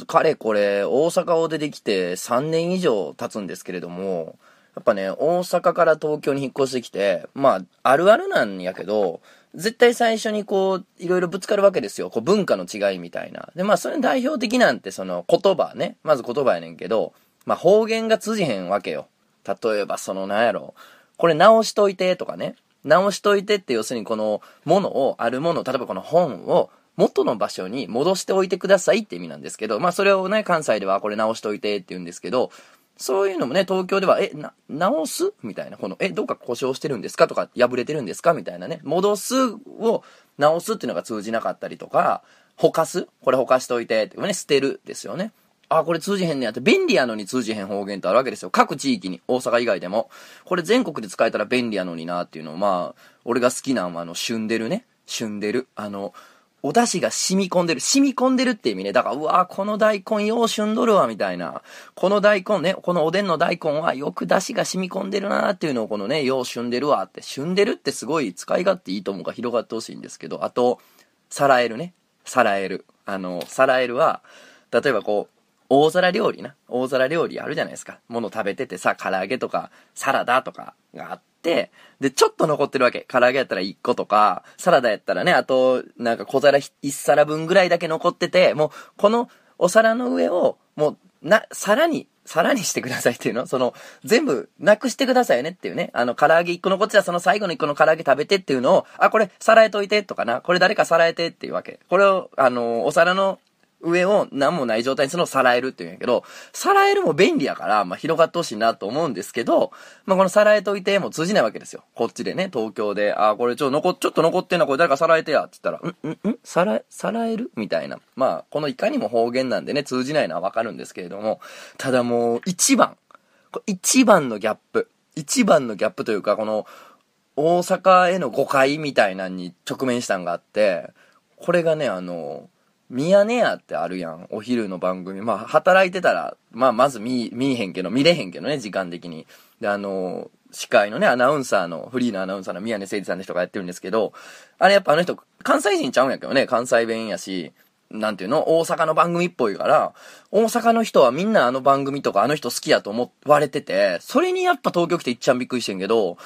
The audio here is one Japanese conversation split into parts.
う、かれこれ、大阪を出てきて3年以上経つんですけれども、やっぱね、大阪から東京に引っ越してきて、まあ、あるあるなんやけど、絶対最初にこう、いろいろぶつかるわけですよ。こう、文化の違いみたいな。で、まあ、それ代表的なんて、その、言葉ね。まず言葉やねんけど、まあ、方言が通じへんわけよ。例えば、その、なんやろ。これ直しといてとかね。直しといてって要するにこのものを、あるもの、例えばこの本を元の場所に戻しておいてくださいって意味なんですけど、まあそれをね、関西ではこれ直しといてって言うんですけど、そういうのもね、東京では、え、な、直すみたいな、この、え、どっか故障してるんですか？とか、破れてるんですか？みたいなね、戻すを直すっていうのが通じなかったりとか、ほかす？これほかしといて、ってね、捨てるですよね。あ、これ通じへんねやって、便利やのに通じへん方言ってあるわけですよ。各地域に、大阪以外でも。これ全国で使えたら便利やのになっていうのを、まあ、俺が好きなのは、あの、旬でるね。旬でる。あの、お出汁が染み込んでる。染み込んでるって意味ね。だから、うわこの大根よう旬どるわ、みたいな。この大根ね、このおでんの大根はよく出汁が染み込んでるなっていうのをこのね、よう旬でるわって。旬でるってすごい使い勝手いいと思うから広がってほしいんですけど、あと、さらえるね。さらえる。あの、さらえるは、例えばこう、大皿料理な。大皿料理あるじゃないですか。もの食べててさ、唐揚げとか、サラダとかがあって、で、ちょっと残ってるわけ。唐揚げやったら1個とか、サラダやったらね、あと、なんか小皿1皿分ぐらいだけ残ってて、もう、このお皿の上を、もう、な、皿に、皿にしてくださいっていうの？その、全部、なくしてくださいね？っていうね。あの、唐揚げ1個残ってたらその最後の1個の唐揚げ食べてっていうのを、あ、これ、皿えといてとかな。これ誰か皿えてっていうわけ。これを、あの、お皿の上を何もない状態にするのをさらえるって言うんやけど、さらえるも便利やから、まあ、広がってほしいなと思うんですけど、まあ、このさらえといても通じないわけですよ。こっちでね、東京で、あ、これちょ、残、ちょっと残ってんな、これ誰かさらえてや、って言ったら、ん、ん、ん、さら、さらえる？みたいな。まあ、このいかにも方言なんでね、通じないのはわかるんですけれども、ただもう、一番、一番のギャップ、一番のギャップというか、この、大阪への誤解みたいなのに直面したんがあって、これがね、あの、ミヤネ屋ってあるやん。お昼の番組。まあ、働いてたら、まあ、まず見、見えへんけど、見れへんけどね、時間的に。で、あの、司会のね、アナウンサーの、フリーのアナウンサーの宮根誠司さんの人がやってるんですけど、あれやっぱあの人、関西人ちゃうんやけどね、関西弁やし、なんていうの？大阪の番組っぽいから、大阪の人はみんなあの番組とかあの人好きやと思われてて、それにやっぱ東京来ていっちゃんびっくりしてんけど、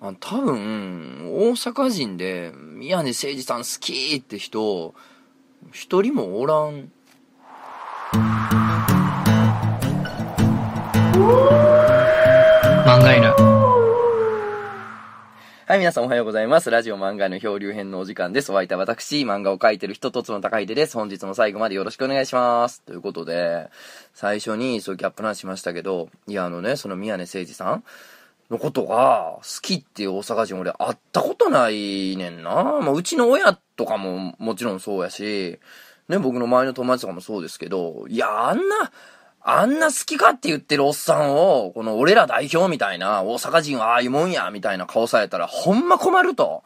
あ多分、大阪人で、宮根誠司さん好きって人、一人もおらん。漫画犬。はい、皆さんおはようございます。ラジオ漫画の漂流編のお時間です。お相手は私、漫画を描いてる人とつの高秀です。本日も最後までよろしくお願いします。ということで、最初にそうギャップ話しましたけど、いや、あのね、その宮根誠司さんのことが好きっていう大阪人俺会ったことないねんな。まあ、うちの親とかももちろんそうやし、ね、僕の周りの友達とかもそうですけど、いや、あんな、あんな好きかって言ってるおっさんを、この俺ら代表みたいな、大阪人はああいうもんや、みたいな顔されたら、ほんま困ると。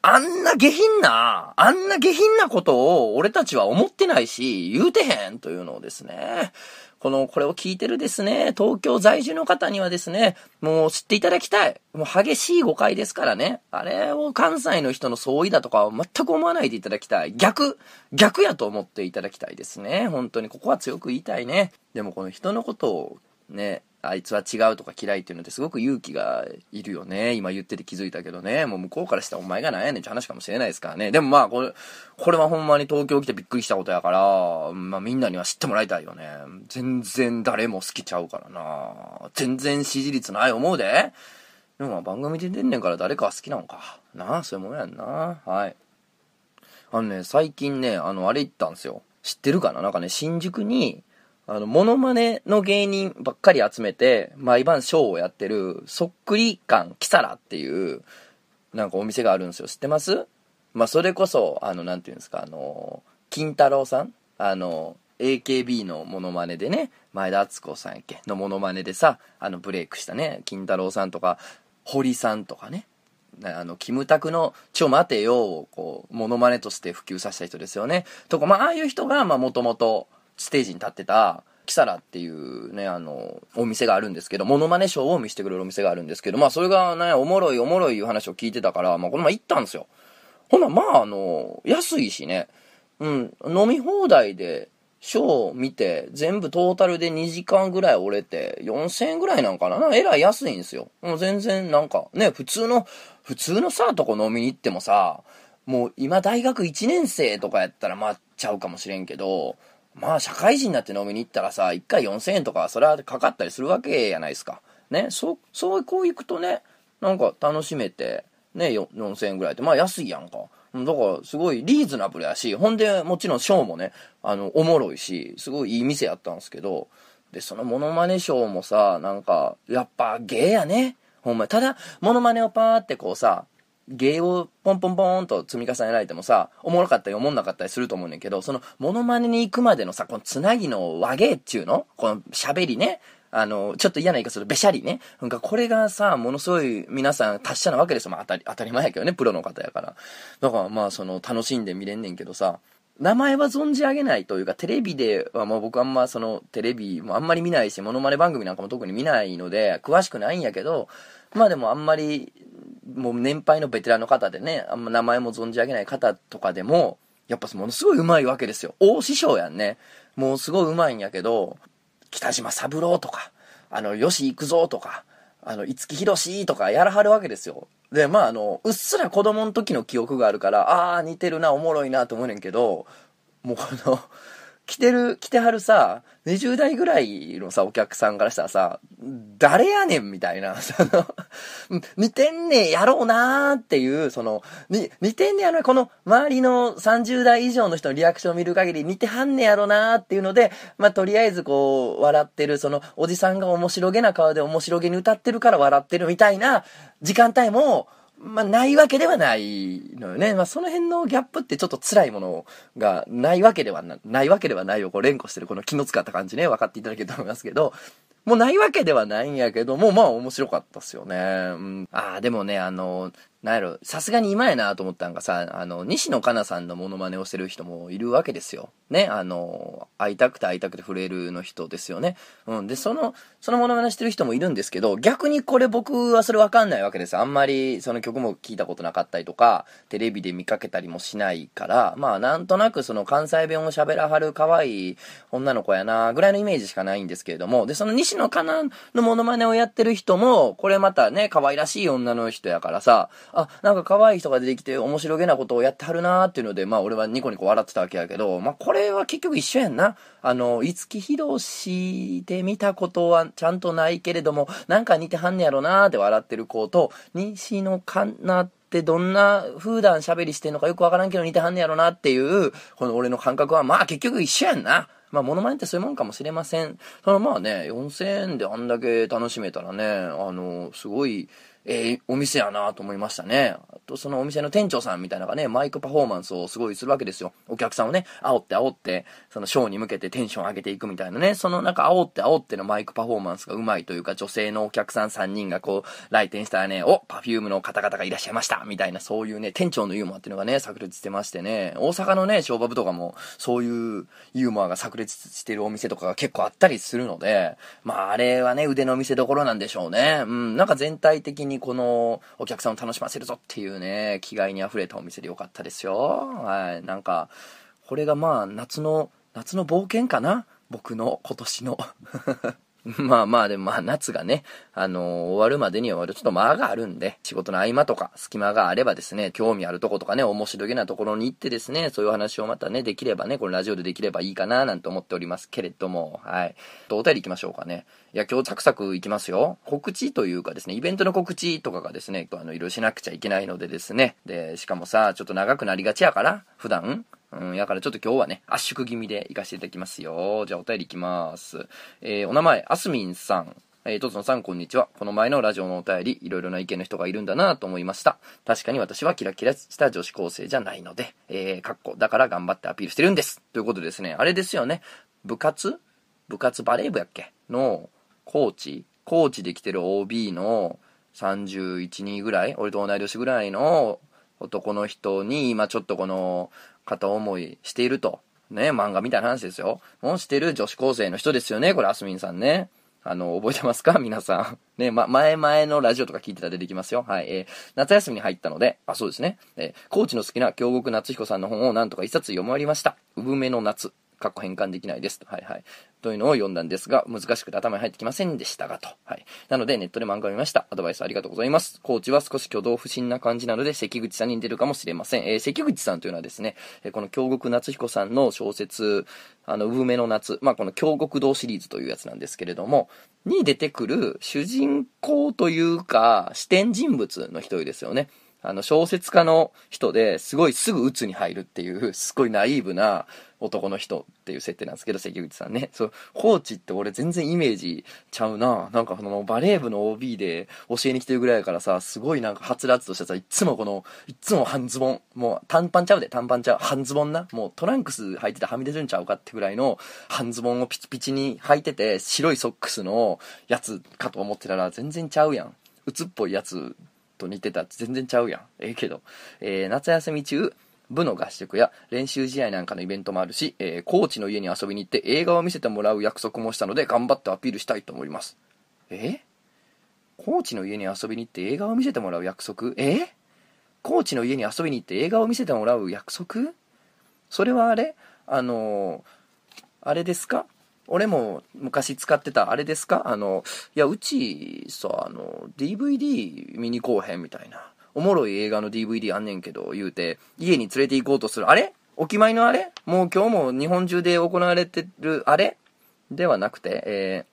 あんな下品な、あんな下品なことを俺たちは思ってないし、言うてへんというのをですね、この、これを聞いてるですね、東京在住の方にはですね、もう知っていただきたい。もう激しい誤解ですからね。あれを関西の人の相違だとかは全く思わないでいただきたい。逆、逆やと思っていただきたいですね。本当に、ここは強く言いたいね。でもこの人のことをね、あいつは違うとか嫌いっていうのってすごく勇気がいるよね。今言ってて気づいたけどね。もう向こうからしたらお前がなんやねんって話かもしれないですからね。でもまあこれ、これはほんまに東京来てびっくりしたことやから、まあみんなには知ってもらいたいよね。全然誰も好きちゃうからな。全然支持率ない思うで。でもまあ番組で出んねんから誰かは好きなのか。なあ、そういうもんやんな。はい。あのね、最近ね、あの、あれ行ったんですよ。知ってるかな？なんかね、新宿に、あの、モノマネの芸人ばっかり集めて、毎晩ショーをやってる、そっくり感キサラっていう、なんかお店があるんですよ。知ってます？まあ、それこそ、あの、なんていうんですか、あの、金太郎さん？あの、AKB のモノマネでね、前田敦子さんやっけ？のモノマネでさ、あの、ブレイクしたね、金太郎さんとか、堀さんとかね、あの、キムタクの、ちょ待てよを、こう、モノマネとして普及させた人ですよね。とか、まあ、ああいう人が、まあ、もともと、ステージに立ってた、キサラっていうね、あの、お店があるんですけど、モノマネショーを見せてくれるお店があるんですけど、まあそれがね、おもろいおもろいいう話を聞いてたから、まあこの前行ったんですよ。ほな、まああの、安いしね、うん、飲み放題でショーを見て、全部トータルで2時間ぐらい折れて、4000円ぐらいなんかなえらい安いんですよ。もう全然なんか、ね、普通の、普通のさ、とこ飲みに行ってもさ、もう今大学1年生とかやったらまあちゃうかもしれんけど、まあ社会人になって飲みに行ったらさ、1回4000円とかそれはかかったりするわけやないですか。ね、そう、そうこう行くとね、なんか楽しめて、ね、4000円ぐらいって、まあ安いやんか。だからすごいリーズナブルやし、ほんでもちろんショーもね、あの、おもろいし、すごいいい店やったんですけど、で、そのモノマネショーもさ、なんか、やっぱ芸やね。ほんまただ、モノマネをパーってこうさ、芸をポンポンポンと積み重ねられてもさ、おもろかったりおもんなかったりすると思うねんけど、そのモノマネに行くまでのさ、このつなぎの和芸っちゅうの？この喋りね？あの、ちょっと嫌な言い方するべしゃりね？なんかこれがさ、ものすごい皆さん達者なわけですよ。まあ当たり、当たり前やけどね、プロの方やから。だからまあその楽しんで見れんねんけどさ、名前は存じ上げないというか、テレビではもう僕あんまそのテレビもあんまり見ないし、モノマネ番組なんかも特に見ないので、詳しくないんやけど、まあでもあんまり、もう年配のベテランの方でね、あんま名前も存じ上げない方とかでも、やっぱものすごい上手いわけですよ。大師匠やんね。もうすごい上手いんやけど、北島三郎とか、あの、吉行くぞとか、あの、五木ひろしとかやらはるわけですよ。で、まあ、あの、うっすら子供の時の記憶があるから、ああ、似てるな、おもろいなと思うねんけど、もうこの、来てる、来てはるさ、20代ぐらいのさ、お客さんからしたらさ、誰やねんみたいな、その、似てんねんやろうなーっていう、その、に、似てんねやろこの周りの30代以上の人のリアクションを見る限り似てはんねやろなーっていうので、まあ、とりあえずこう、笑ってる、その、おじさんが面白げな顔で面白げに歌ってるから笑ってるみたいな時間帯も、まあ、ないわけではないのよね。まあ、その辺のギャップってちょっと辛いものがないわけではな、ないわけではないをこう連呼してるこの気の使った感じね、分かっていただけると思いますけど、もうないわけではないんやけども、まあ面白かったっすよね。うん。ああ、でもね、あの、なんやろ、さすがに今やなと思ったんがさ、あの、西野カナさんのモノマネをしてる人もいるわけですよ。ね、あの、会いたくて会いたくて震えるの人ですよね。うん。で、その、そのモノマネしてる人もいるんですけど、逆にこれ僕はそれわかんないわけです。あんまりその曲も聞いたことなかったりとか、テレビで見かけたりもしないから、まあなんとなくその関西弁を喋らはる可愛い女の子やな、ぐらいのイメージしかないんですけれども、で、その西野カナのモノマネをやってる人も、これまたね、可愛らしい女の人やからさ、あ、なんか可愛い人が出てきて面白げなことをやってはるなーっていうので、まあ俺はニコニコ笑ってたわけやけど、まあこれは結局一緒やんな。あの、五木ひろしで見たことはちゃんとないけれども、なんか似てはんねやろなーって笑ってる子と、西野かなってどんな普段喋りしてんのかよくわからんけど似てはんねやろなっていう、この俺の感覚はまあ結局一緒やんな。まあ、モノマネってそういうもんかもしれません。そのまあね、4000円であんだけ楽しめたらね、あの、すごい、えー、お店やなと思いましたね。あと、そのお店の店長さんみたいなのがね、マイクパフォーマンスをすごいするわけですよ。お客さんをね、煽って煽って、そのショーに向けてテンション上げていくみたいなね、そのなんか煽って煽ってのマイクパフォーマンスがうまいというか、女性のお客さん3人がこう、来店したらね、お、パフュームの方々がいらっしゃいましたみたいな、そういうね、店長のユーモアっていうのがね、炸裂してましてね、大阪のね、小バブとかも、そういうユーモアが炸裂してるお店とかが結構あったりするので、まあ、あれはね、腕の見せ所なんでしょうね。うん、なんか全体的にこの、お客さんを楽しませるぞっていうね、気概に溢れたお店でよかったですよ。はい。なんか、これがまあ、夏の、夏の冒険かな？僕の今年の まあまあでもまあ夏がね、あのー、終わるまでにはちょっと間があるんで、仕事の合間とか隙間があればですね、興味あるとことかね、面白げなところに行ってですね、そういう話をまたね、できればね、このラジオでできればいいかななんて思っておりますけれども、はい。とお便り行きましょうかね。いや、今日サクサク行きますよ。告知というかですね、イベントの告知とかがですね、あの、いろいろしなくちゃいけないのでですね、で、しかもさ、ちょっと長くなりがちやから、普段、うん、やからちょっと今日はね、圧縮気味で行かせていただきますよ。じゃあお便り行きます。えー、お名前、あすみんさん。えー、とつのさん、こんにちは。この前のラジオのお便り、いろいろな意見の人がいるんだなと思いました。確かに私はキラキラした女子高生じゃないので、えー、かっこ、だから頑張ってアピールしてるんです。ということでですね、あれですよね。部活？部活バレー部やっけ？の、コーチ？コーチで来てる OB の31、2ぐらい？俺と同い年ぐらいの男の人に、今ちょっとこの、片思いしていると。ね、漫画みたいな話ですよ。もうしてる女子高生の人ですよね、これ、あすみんさんね。あの、覚えてますか？皆さん。ね、ま、前々のラジオとか聞いてたら出てきますよ。はい。えー、夏休みに入ったので、あ、そうですね。えー、コーチの好きな京極夏彦さんの本をなんとか一冊読み終わりました。産めの夏。かっこ変換できないですと。はいはい。というのを読んだんですが、難しくて頭に入ってきませんでしたがと。はい。なので、ネットで漫画を見ました。アドバイスありがとうございます。コーチは少し挙動不審な感じなので、関口さんに似てるかもしれません。えー、関口さんというのはですね、えこの京極夏彦さんの小説、あの、産めの夏、まあ、この京極堂シリーズというやつなんですけれども、に出てくる主人公というか、視点人物の一人ですよね。あの、小説家の人ですごいすぐ鬱に入るっていう、すごいナイーブな男の人っていう設定なんですけど、関口さんね。そう、コーチって俺全然イメージちゃうな。なんかそのバレー部の OB で教えに来てるぐらいやからさ、すごいなんかはつらつとしたさ、いつもこの、いつも半ズボン、もう短パンちゃうで、短パンちゃう。半ズボンな。もうトランクス履いててはみ出るんちゃうかってぐらいの半ズボンをピチピチに履いてて、白いソックスのやつかと思ってたら全然ちゃうやん。鬱っぽいやつと似てた。って全然ちゃうやん。ええけど。えー、夏休み中、部の合宿や練習試合なんかのイベントもあるし、えー、コーチの家に遊びに行って映画を見せてもらう約束もしたので頑張ってアピールしたいと思います。えコーチの家に遊びに行って映画を見せてもらう約束？え？コーチの家に遊びに行って映画を見せてもらう約束？それはあれ？あのー、あれですか？俺も昔使ってたあれですか？あの、いや、うちさ、あの、DVD 見に行こうへんみたいな。おもろい映画の DVD あんねんけど、言うて、家に連れて行こうとする。あれ？お決まりのあれ？もう今日も日本中で行われてるあれ？ではなくて、え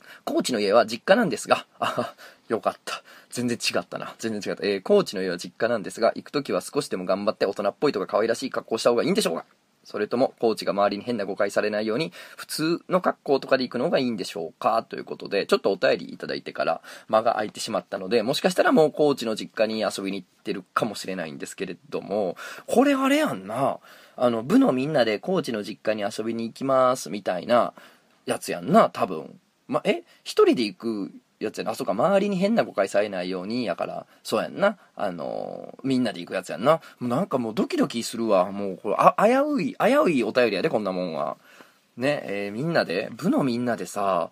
ー、コーチの家は実家なんですが、あ、よかった。全然違ったな。全然違った。えー、コーチの家は実家なんですが、行くときは少しでも頑張って大人っぽいとか可愛らしい格好した方がいいんでしょうか？それとも、コーチが周りに変な誤解されないように、普通の格好とかで行くのがいいんでしょうか？ということで、ちょっとお便りいただいてから間が空いてしまったので、もしかしたらもうコーチの実家に遊びに行ってるかもしれないんですけれども、これあれやんな。あの、部のみんなでコーチの実家に遊びに行きますみたいなやつやんな、多分。ま、え？一人で行くやつやな。あ、そうか、周りに変な誤解されないように、やから、そうやんな。あのー、みんなで行くやつやんな。もうなんかもうドキドキするわ。もう、これ、あ、危うい、危ういお便りやで、こんなもんは。ね、えー、みんなで、部のみんなでさ、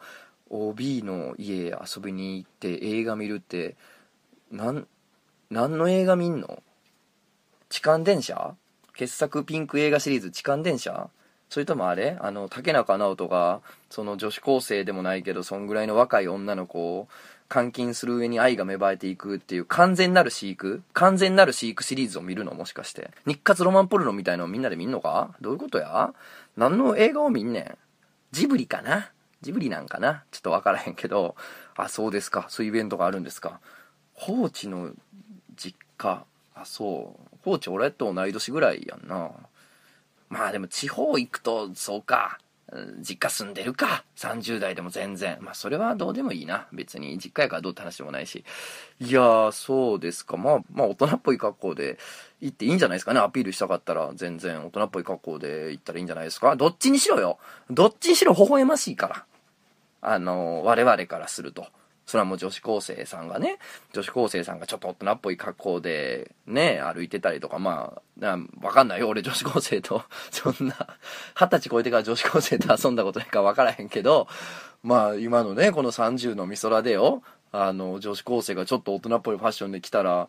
OB の家遊びに行って映画見るって、なん、何の映画見んの？痴漢電車？傑作ピンク映画シリーズ痴漢電車？それともあれ？あの、竹中直人が、その女子高生でもないけど、そんぐらいの若い女の子を監禁する上に愛が芽生えていくっていう完全なる飼育？完全なる飼育シリーズを見るの？もしかして。日活ロマンポルノみたいのをみんなで見んのか？どういうことや？何の映画を見んねん？ジブリかな？ジブリなんかな？ちょっとわからへんけど、あ、そうですか。そういうイベントがあるんですか。放置の実家？あ、そう。放置俺と同い年ぐらいやんな。まあでも地方行くと、そうか。実家住んでるか。30代でも全然。まあそれはどうでもいいな。別に実家やからどうって話でもないし。いやー、そうですか。まあ、まあ大人っぽい格好で行っていいんじゃないですかね。アピールしたかったら全然大人っぽい格好で行ったらいいんじゃないですか。どっちにしろよ。どっちにしろ微笑ましいから。あのー、我々からすると。それはもう女子高生さんがね、女子高生さんがちょっと大人っぽい格好でね、歩いてたりとか、まあ、わかんないよ。俺女子高生と、そんな、二十歳超えてから女子高生と遊んだことないからわからへんけど、まあ今のね、この30の美空でよ、あの、女子高生がちょっと大人っぽいファッションで来たら、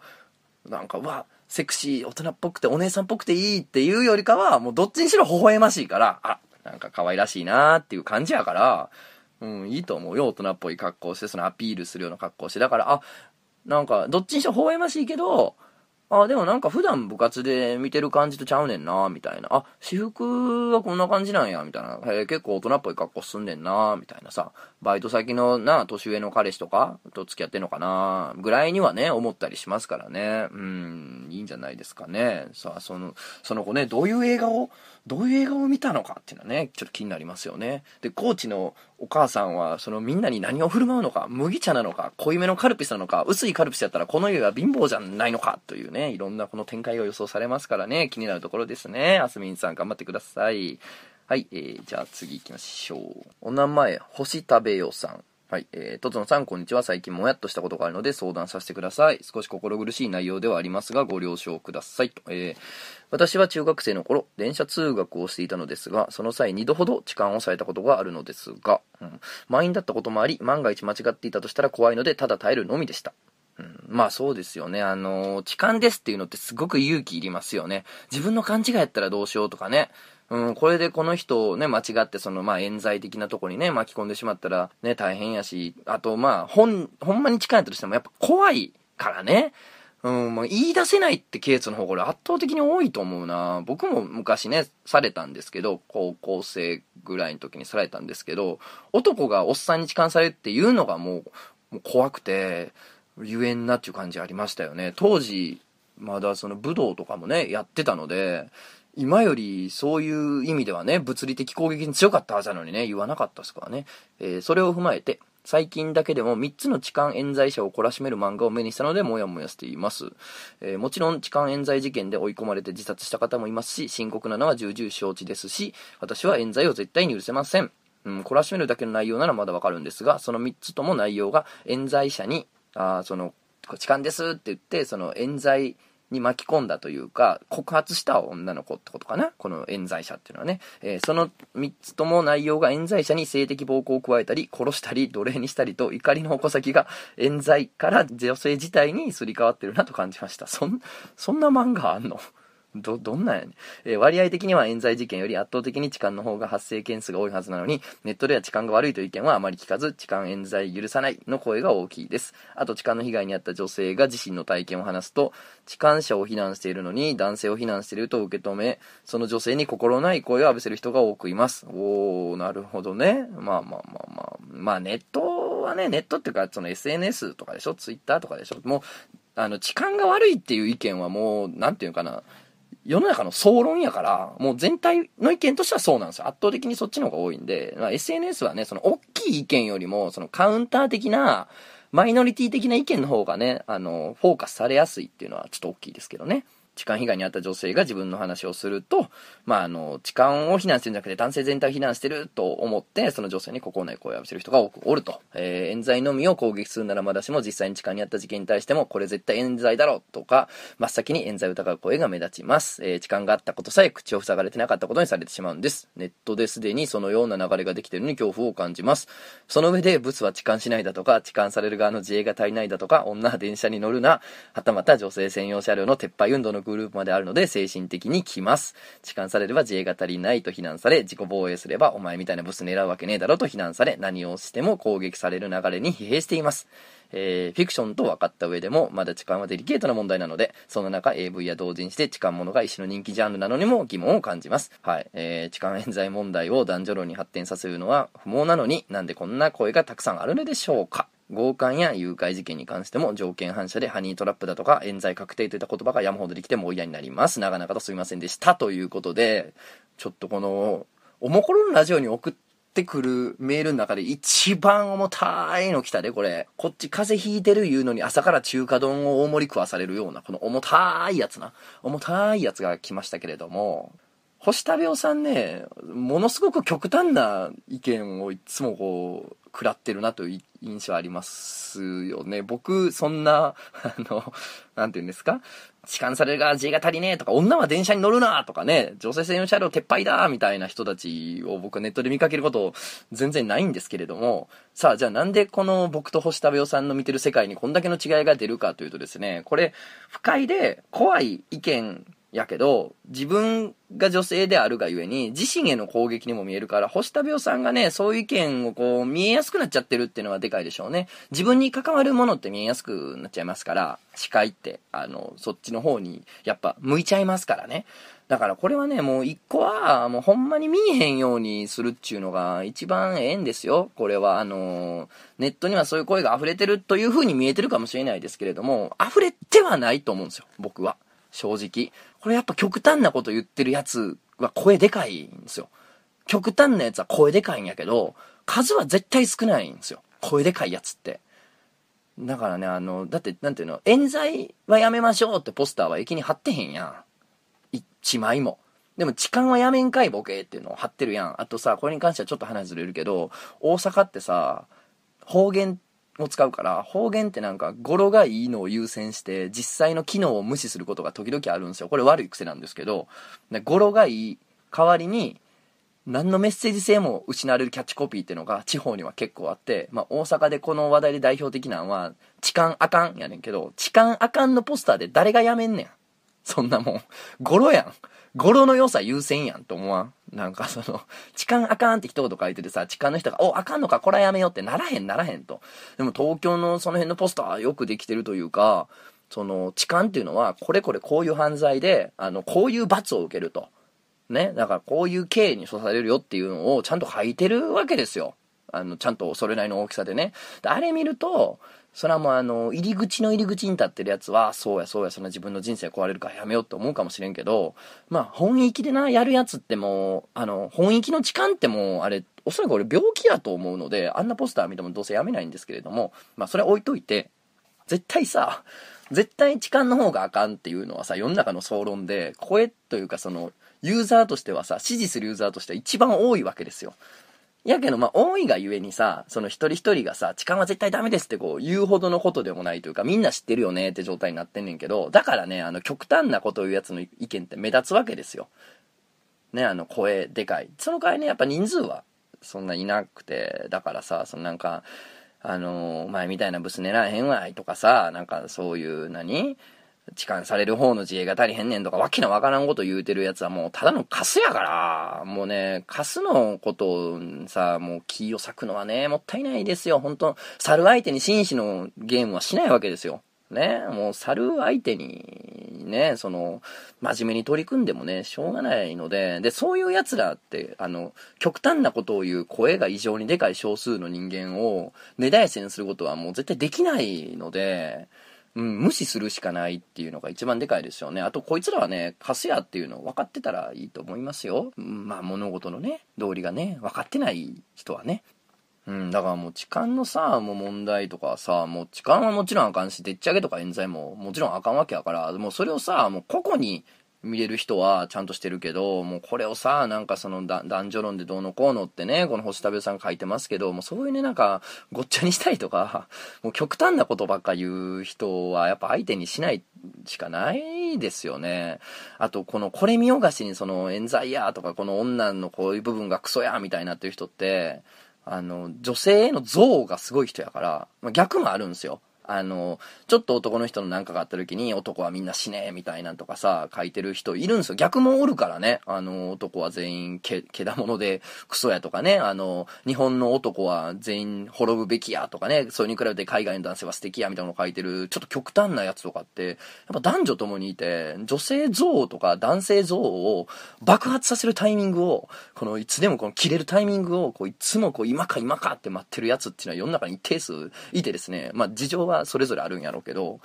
なんか、うわ、セクシー、大人っぽくて、お姉さんっぽくていいっていうよりかは、もうどっちにしろ微笑ましいから、あ、なんか可愛らしいなーっていう感じやから、うん、いいと思うよ。大人っぽい格好して、そのアピールするような格好して。だから、あ、なんか、どっちにしろ微笑ましいけど、あ、でもなんか普段部活で見てる感じとちゃうねんな、みたいな。あ、私服はこんな感じなんや、みたいな。へ結構大人っぽい格好すんねんな、みたいなさ。バイト先のな、年上の彼氏とかと付き合ってんのかな、ぐらいにはね、思ったりしますからね。うん、いいんじゃないですかね。さあ、その、その子ね、どういう映画をどういう映画を見たのかっていうのはね、ちょっと気になりますよね。で、コーチのお母さんは、そのみんなに何を振る舞うのか、麦茶なのか、濃いめのカルピスなのか、薄いカルピスやったらこの家は貧乏じゃないのかというね、いろんなこの展開が予想されますからね、気になるところですね。あすみんさん頑張ってください。はい、えー、じゃあ次行きましょう。お名前、星食べよさん。はい。えー、とつのさん、こんにちは。最近もやっとしたことがあるので相談させてください。少し心苦しい内容ではありますが、ご了承ください。と。えー、私は中学生の頃、電車通学をしていたのですが、その際2度ほど痴漢をされたことがあるのですが、うん、満員だったこともあり、万が一間違っていたとしたら怖いので、ただ耐えるのみでした。まあそうですよね。あの、痴漢ですっていうのってすごく勇気いりますよね。自分の勘違いやったらどうしようとかね。うん、これでこの人をね、間違ってその、まあ、冤罪的なとこにね、巻き込んでしまったら、ね、大変やし、あと、まあ、ほん、ほんまに近いとしても、やっぱ怖いからね。うん、まあ、言い出せないってケースの方これ圧倒的に多いと思うな。僕も昔ね、されたんですけど、高校生ぐらいの時にされたんですけど、男がおっさんに痴漢されるっていうのがもう、もう怖くて、言えんなっていう感じありましたよね。当時、まだその武道とかもね、やってたので、今よりそういう意味ではね、物理的攻撃に強かったはずなのにね、言わなかったですからね。えー、それを踏まえて、最近だけでも3つの痴漢冤罪者を懲らしめる漫画を目にしたので、もやもやしています。えー、もちろん痴漢冤罪事件で追い込まれて自殺した方もいますし、深刻なのは重々承知ですし、私は冤罪を絶対に許せません。うん、懲らしめるだけの内容ならまだわかるんですが、その3つとも内容が冤罪者に、あその、痴漢ですって言って、その冤罪、に巻き込んだというか、告発した女の子ってことかな？この冤罪者っていうのはね。えー、その3つとも内容が冤罪者に性的暴行を加えたり、殺したり、奴隷にしたりと、怒りの矛先が冤罪から女性自体にすり替わってるなと感じました。そん、そんな漫画あんの？ど、どんなんやねん。えー、割合的には冤罪事件より圧倒的に痴漢の方が発生件数が多いはずなのに、ネットでは痴漢が悪いという意見はあまり聞かず、痴漢冤罪許さないの声が大きいです。あと、痴漢の被害に遭った女性が自身の体験を話すと、痴漢者を非難しているのに、男性を非難していると受け止め、その女性に心ない声を浴びせる人が多くいます。おー、なるほどね。まあまあまあまあ。まあ、ネットはね、ネットっていうか、その SNS とかでしょ？ツイッターとかでしょ？もう、あの、痴漢が悪いっていう意見はもう、なんていうかな、世の中の総論やから、もう全体の意見としてはそうなんですよ。圧倒的にそっちの方が多いんで、まあ、SNS はね、その大きい意見よりも、そのカウンター的な、マイノリティ的な意見の方がね、あの、フォーカスされやすいっていうのはちょっと大きいですけどね。痴漢被害に遭った女性が自分の話をすると、まあ、あの、痴漢を非難してるんじゃなくて男性全体を非難してると思って、その女性に心ない声を浴びせる人が多くおると。えー、冤罪のみを攻撃するならまだしも、実際に痴漢に遭った事件に対しても、これ絶対冤罪だろとか、真っ先に冤罪を疑う声が目立ちます。えー、痴漢があったことさえ口を塞がれてなかったことにされてしまうんです。ネットですでにそのような流れができているのに恐怖を感じます。その上で、ブスは痴漢しないだとか、痴漢される側の自衛が足りないだとか、女は電車に乗るな、はたまた女性専用車両の撤廃運動のグループまであるので、精神的に来ます。痴漢されれば自衛が足りないと非難され、自己防衛すればお前みたいなブス狙うわけねえだろと非難され、何をしても攻撃される流れに疲弊しています。えー、フィクションと分かった上でも、まだ痴漢はデリケートな問題なので、その中 AV や同人して痴漢者が一種の人気ジャンルなのにも疑問を感じます。はい。えー、痴漢冤罪問題を男女論に発展させるのは不毛なのに、なんでこんな声がたくさんあるのでしょうか？強姦や誘拐事件に関しても条件反射でハニートラップだとか冤罪確定といった言葉が山ほどできてもう嫌になります。長々とすいませんでした。ということで、ちょっとこの、おもころのラジオに送ってくるメールの中で一番重たいの来たで、これ。こっち風邪ひいてる言うのに朝から中華丼を大盛り食わされるような、この重たいやつな。重たいやつが来ましたけれども、星田病さんね、ものすごく極端な意見をいつもこう、食らってるなという印象ありますよね。僕、そんな、あの、なんて言うんですか？痴漢されるが自衛が足りねえとか、女は電車に乗るなとかね、女性専用車両撤廃だみたいな人たちを僕はネットで見かけること全然ないんですけれども、さあ、じゃあなんでこの僕と星田部さんの見てる世界にこんだけの違いが出るかというとですね、これ、不快で怖い意見やけど、自分が女性であるがゆえに、自身への攻撃にも見えるから、星田病さんがね、そういう意見をこう、見えやすくなっちゃってるっていうのはでかいでしょうね。自分に関わるものって見えやすくなっちゃいますから、視界って、あの、そっちの方に、やっぱ、向いちゃいますからね。だからこれはね、もう一個は、もうほんまに見えへんようにするっちゅうのが一番ええんですよ。これは、あの、ネットにはそういう声が溢れてるという風に見えてるかもしれないですけれども、溢れてはないと思うんですよ、僕は。正直。これやっぱ極端なこと言ってるやつは声でかいんですよ。極端なやつは声でかいんやけど、数は絶対少ないんですよ。声でかいやつって。だからね、あの、だって、なんていうの、冤罪はやめましょうってポスターは駅に貼ってへんやん。一枚も。でも痴漢はやめんかいボケっていうのを貼ってるやん。あとさ、これに関してはちょっと話ずれるけど、大阪ってさ、方言を使うから、方言ってなんか語呂がいいのを優先して、実際の機能を無視することが時々あるんですよ。これ悪い癖なんですけど、語呂がいい代わりに、何のメッセージ性も失われるキャッチコピーっていうのが地方には結構あって、まあ大阪でこの話題で代表的なのは、痴漢あかんやねんけど、痴漢あかんのポスターで誰がやめんねん。そんなもん。語呂やん。語呂の良さ優先やんと思わん？なんかその、痴漢あかんって一言書いててさ、痴漢の人が、お、あかんのか、これはやめようってならへんならへんと。でも東京のその辺のポスターよくできてるというか、その、痴漢っていうのは、これこれこういう犯罪で、あの、こういう罰を受けると。ね？だからこういう刑に処されるよっていうのをちゃんと書いてるわけですよ。あの、ちゃんとそれなりの大きさでね。であれ見ると、それはもうあの、入り口の入り口に立ってるやつは、そうやそうや、そんな自分の人生壊れるからやめようって思うかもしれんけど、まあ、本域でな、やるやつってもう、あの、本域の痴漢ってもう、あれ、おそらく俺病気やと思うので、あんなポスター見てもどうせやめないんですけれども、まあ、それは置いといて、絶対さ、絶対痴漢の方があかんっていうのはさ、世の中の総論で、声というかその、ユーザーとしてはさ、支持するユーザーとしては一番多いわけですよ。やけど、まあ、多いがゆえにさ、その一人一人がさ、痴漢は絶対ダメですってこう言うほどのことでもないというか、みんな知ってるよねって状態になってんねんけど、だからね、あの、極端なことを言うやつの意見って目立つわけですよ。ね、あの、声でかい。その代わりね、やっぱ人数はそんないなくて、だからさ、そのなんか、あのお前みたいなブス狙えへんわいとかさ、なんかそういう何、痴漢される方の自衛が足りへんねんとか、わけのわからんこと言うてるやつはもうただのカスやから、もうね、カスのことをさ、もう気を割くのはね、もったいないですよ。本当猿相手に紳士のゲームはしないわけですよ。ね、もう猿相手にね、その、真面目に取り組んでもね、しょうがないので、で、そういう奴らって、あの、極端なことを言う声が異常にでかい少数の人間を、根絶やしにすることはもう絶対できないので、うん、無視するしかないっていうのが一番でかいですよね。あと、こいつらはね、カスやっていうの分かってたらいいと思いますよ。まあ、物事のね、道理がね、分かってない人はね。うん、だからもう痴漢のさ、もう問題とかさ、もう痴漢はもちろんあかんし、でっち上げとか冤罪ももちろんあかんわけやから、もうそれをさ、もう個々に見れる人はちゃんとしてるけど、もうこれをさ、なんかその男女論でどうのこうのってね、この星食べさん書いてますけど、もうそういうね、なんか、ごっちゃにしたりとか、もう極端なことばっか言う人はやっぱ相手にしないしかないですよね。あと、この、これ見よがしにその冤罪やとか、この女のこういう部分がクソやみたいなってる人って、あの、女性への憎悪がすごい人やから、まあ、逆もあるんですよ。あの、ちょっと男の人のなんかがあった時に男はみんな死ねみたいなんとかさ、書いてる人いるんですよ。逆もおるからね。あの、男は全員け、けだものでクソやとかね。あの、日本の男は全員滅ぶべきやとかね。それに比べて海外の男性は素敵やみたいなのを書いてる、ちょっと極端なやつとかって、やっぱ男女ともにいて、女性像とか男性像を爆発させるタイミングを、このいつでもこの切れるタイミングを、こういつもこう今か今かって待ってるやつっていうのは世の中に一定数いてですね。まあ事情ははそれぞれあるんやろうけど、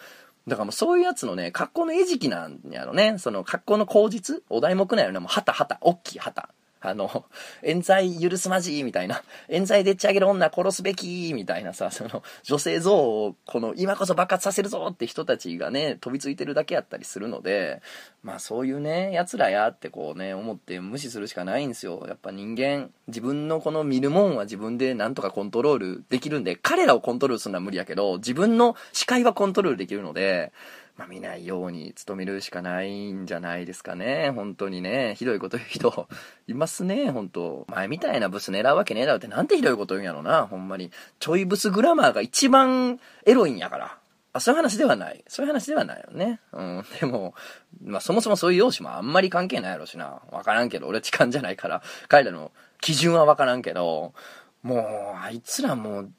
だからもうそういうやつのね、格好の餌食なんやろね。その格好の口実お題目なんやろね。もう旗旗、おっきい旗。あの、冤罪許すまじみたいな、冤罪でっち上げる女殺すべきみたいなさ、その、女性像を、この、今こそ爆発させるぞって人たちがね、飛びついてるだけやったりするので、まあそういうね、奴らやってこうね、思って無視するしかないんですよ。やっぱ人間、自分のこの見るもんは自分でなんとかコントロールできるんで、彼らをコントロールするのは無理やけど、自分の視界はコントロールできるので、まあ、見ないように努めるしかないんじゃないですかね。本当にね。ひどいこと言う人 いますね、本当前みたいなブス狙うわけねえだろってなんてひどいこと言うんやろな、ほんまに。ちょいブスグラマーが一番エロいんやから。あ、そういう話ではない。そういう話ではないよね。うん。でも、まあそもそもそういう容姿もあんまり関係ないやろしな。わからんけど、俺痴漢じゃないから、彼らの基準はわからんけど、もう、あいつらもう、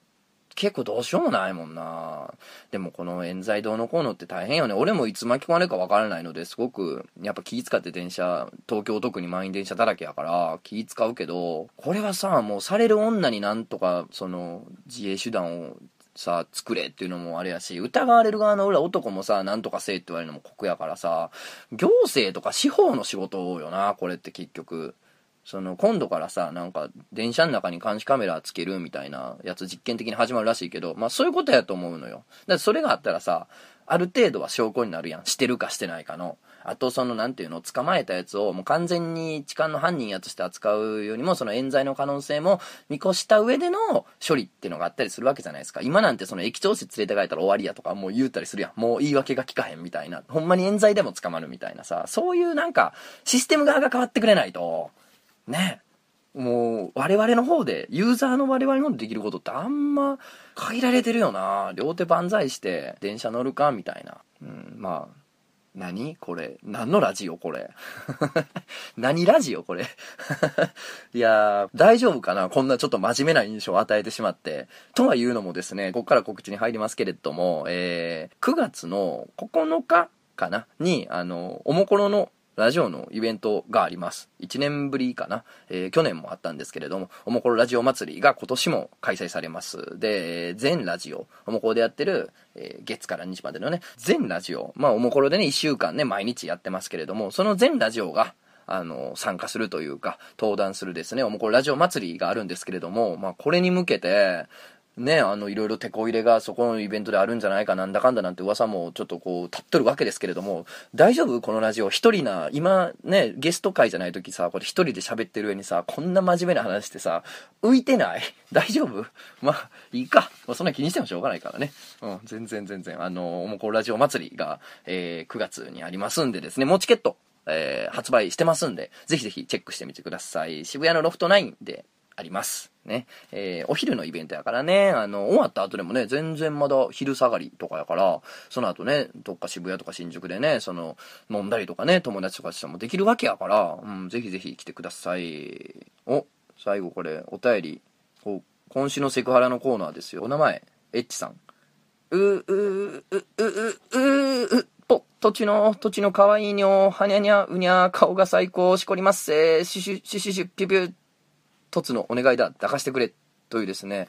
結構どうしようもないもんな。でもこの冤罪どうのこうのって大変よね。俺もいつ巻き込まれるかわからないので、すごく、やっぱ気使って電車、東京特に満員電車だらけやから、気使うけど、これはさ、もうされる女になんとか、その、自衛手段をさ、作れっていうのもあれやし、疑われる側の裏男もさ、なんとかせえって言われるのも酷やからさ、行政とか司法の仕事多いよな、これって結局。その今度からさなんか電車の中に監視カメラつけるみたいなやつ実験的に始まるらしいけどまあそういうことやと思うのよ。だからそれがあったらさある程度は証拠になるやん。してるかしてないかの。あとその何ていうの捕まえたやつをもう完全に痴漢の犯人やとして扱うよりもその冤罪の可能性も見越した上での処理っていうのがあったりするわけじゃないですか。今なんてその駅長室連れて帰ったら終わりやとかもう言うたりするやん。もう言い訳が聞かへんみたいな。ほんまに冤罪でも捕まるみたいなさ。そういうなんかシステム側が変わってくれないと。ね。もう、我々の方で、ユーザーの我々のできることってあんま限られてるよな。両手万歳して、電車乗るかみたいな。うん、まあ、何？これ。何のラジオ？これ。何ラジオ？これ。いや、大丈夫かな？こんなちょっと真面目な印象を与えてしまって。とはいうのもですね、ここから告知に入りますけれども、えー、9月の9日かな？に、あの、おもころのラジオのイベントがあります。1年ぶりかな。えー、去年もあったんですけれども、おもころラジオ祭りが今年も開催されます。で、全ラジオ、おもころでやってる、えー、月から日までのね、全ラジオ、まあおもころでね、1週間ね、毎日やってますけれども、その全ラジオが、あの、参加するというか、登壇するですね、おもころラジオ祭りがあるんですけれども、まあこれに向けて、ね、あの、いろいろ手こ入れがそこのイベントであるんじゃないかなんだかんだなんて噂もちょっとこう、立っとるわけですけれども、大丈夫？このラジオ。一人な、今ね、ゲスト会じゃない時さ、これ一人で喋ってる上にさ、こんな真面目な話してさ、浮いてない？大丈夫？まあ、いいか。まあ、そんな気にしてもしょうがないからね。うん、全然全然。あの、おもこラジオ祭りが、えー、9月にありますんでですね、もうチケット、えー、発売してますんで、ぜひぜひチェックしてみてください。渋谷のロフト9であります。ね。えー、お昼のイベントやからね、あの、終わった後でもね、全然まだ昼下がりとかやから、その後ね、どっか渋谷とか新宿でね、その、飲んだりとかね、友達とかしてもできるわけやから、うん、ぜひぜひ来てください。お、最後これ、お便り。こ今週のセクハラのコーナーですよ。お名前、エッチさん。う、う、う、う、う、う、う、ぽ、土地の、土地の可愛いにょ、はにゃにゃ、うにゃ、顔が最高、しこりますせ、シュシュ、シュシュシュ、ピュピュ、とつのお願いだ、抱かしてくれ、というですね、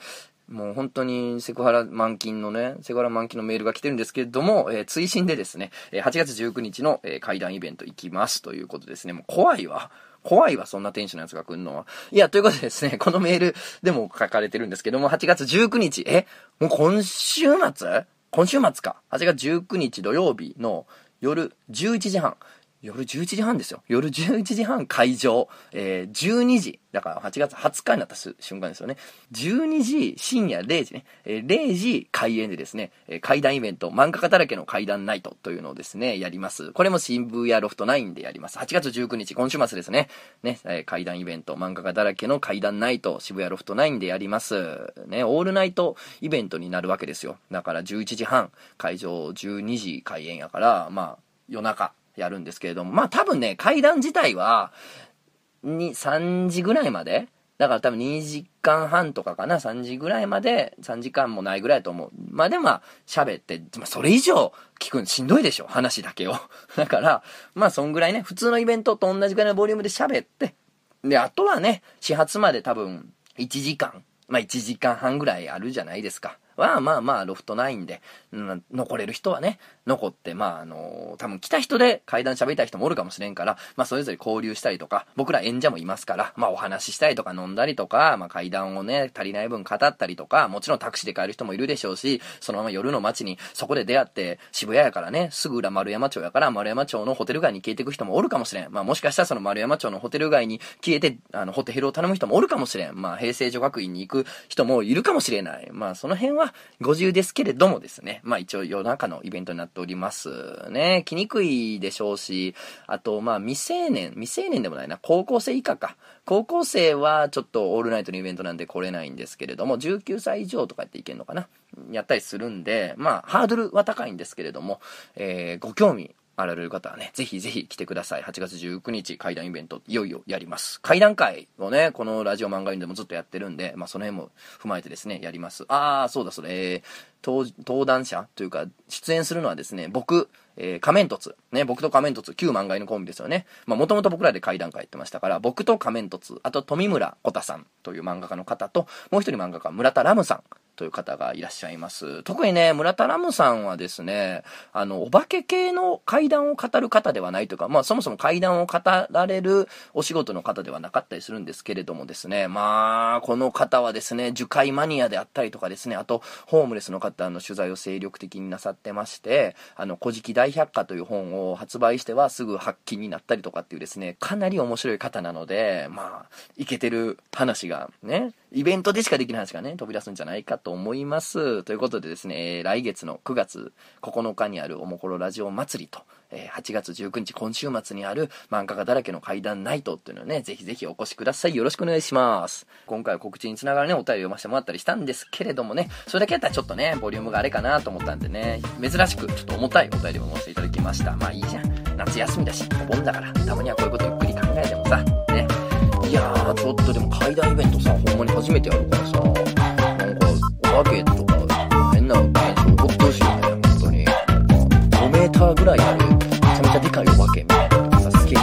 もう本当にセクハラ満金のね、セクハラ満金のメールが来てるんですけれども、えー、追伸でですね、8月19日の、えー、会談イベント行きますということですね。もう怖いわ。怖いわ、そんなテンションのやつが来るのは。いや、ということでですね、このメールでも書かれてるんですけども、8月19日、えもう今週末？今週末か。8月19日土曜日の夜11時半。夜11時半ですよ。夜11時半会場。えー、12時。だから8月20日になった瞬間ですよね。12時、深夜0時ね。えー、0時開演でですね、えー、階段イベント、漫画家だらけの階段ナイトというのをですね、やります。これも新聞やロフト9でやります。8月19日、今週末ですね。ね、えー、階段イベント、漫画家だらけの階段ナイト、渋谷ロフト9でやります。ね、オールナイトイベントになるわけですよ。だから11時半、会場12時開演やから、まあ、夜中。やるんですけれども、まあ多分ね、階段自体は、に、3時ぐらいまでだから多分2時間半とかかな、3時ぐらいまで、3時間もないぐらいと思う。まあでもまあ、喋って、まあそれ以上聞くのしんどいでしょ、話だけを。だから、まあそんぐらいね、普通のイベントと同じぐらいのボリュームで喋って、で、あとはね、始発まで多分1時間、まあ1時間半ぐらいあるじゃないですか。は、まあまあ、ロフトないんで、うん、残れる人はね、残って、まあ、あのー、多分来た人で階段喋りたい人もおるかもしれんから、まあ、それぞれ交流したりとか、僕ら演者もいますから、まあ、お話ししたりとか飲んだりとか、まあ、階段をね、足りない分語ったりとか、もちろんタクシーで帰る人もいるでしょうし、そのまま夜の街に、そこで出会って、渋谷やからね、すぐ裏丸山町やから、丸山町のホテル街に消えていく人もおるかもしれん。まあ、もしかしたらその丸山町のホテル街に消えて、あの、ホテルを頼む人もおるかもしれん。まあ、平成女学院に行く人もいるかもしれない。まあ、その辺は、50ですけれどもですね、まあ一応夜中のイベントになっておりますね。来にくいでしょうし、あとまあ未成年、未成年でもないな、高校生以下か。高校生はちょっとオールナイトのイベントなんで来れないんですけれども、19歳以上とかっていけるのかなやったりするんで、まあハードルは高いんですけれども、えー、ご興味あられる方はね、ぜひぜひ来てください。8月19日、会談イベント、いよいよやります。会談会をね、このラジオ漫画院でもずっとやってるんで、まあその辺も踏まえてですね、やります。あー、そうだそれ、登壇者というか、出演するのはですね、僕、えー、仮面凸。ね、僕と仮面凸、旧漫画のコンビですよね。まあ、もともと僕らで会談会やってましたから、僕と仮面凸、あと富村小太さんという漫画家の方と、もう一人漫画家、村田ラムさんという方がいらっしゃいます。特にね、村田ラムさんはですね、あの、お化け系の怪談を語る方ではないというか、まあそもそも怪談を語られるお仕事の方ではなかったりするんですけれどもですね、まあ、この方はですね、樹海マニアであったりとかですね、あと、ホームレスの方の取材を精力的になさってまして、あの、古事記大百科という本を発売してはすぐ発禁になったりとかっていうですね、かなり面白い方なので、まあ、いけてる話がね、イベントでしかできない話がね、飛び出すんじゃないかとと思います。ということでですね、え、来月の9月9日にあるおもころラジオ祭りと、え、8月19日今週末にある漫画家だらけの怪談ナイトっていうのをね、ぜひぜひお越しください。よろしくお願いします。今回は告知につながるね、お便り読ませてもらったりしたんですけれどもね、それだけやったらちょっとね、ボリュームがあれかなと思ったんでね、珍しくちょっと重たいお便りも載せていただきました。まあいいじゃん。夏休みだし、お盆だから、たまにはこういうことゆっくり考えてもさ、ね。いやー、ちょっとでも階段イベントさ、ほんまに初めてやるからさ、ハけとか、変な、おっとしいよね、本当に。5メーターぐらいある、めちゃめちゃでかいお化けみたいな。サスケ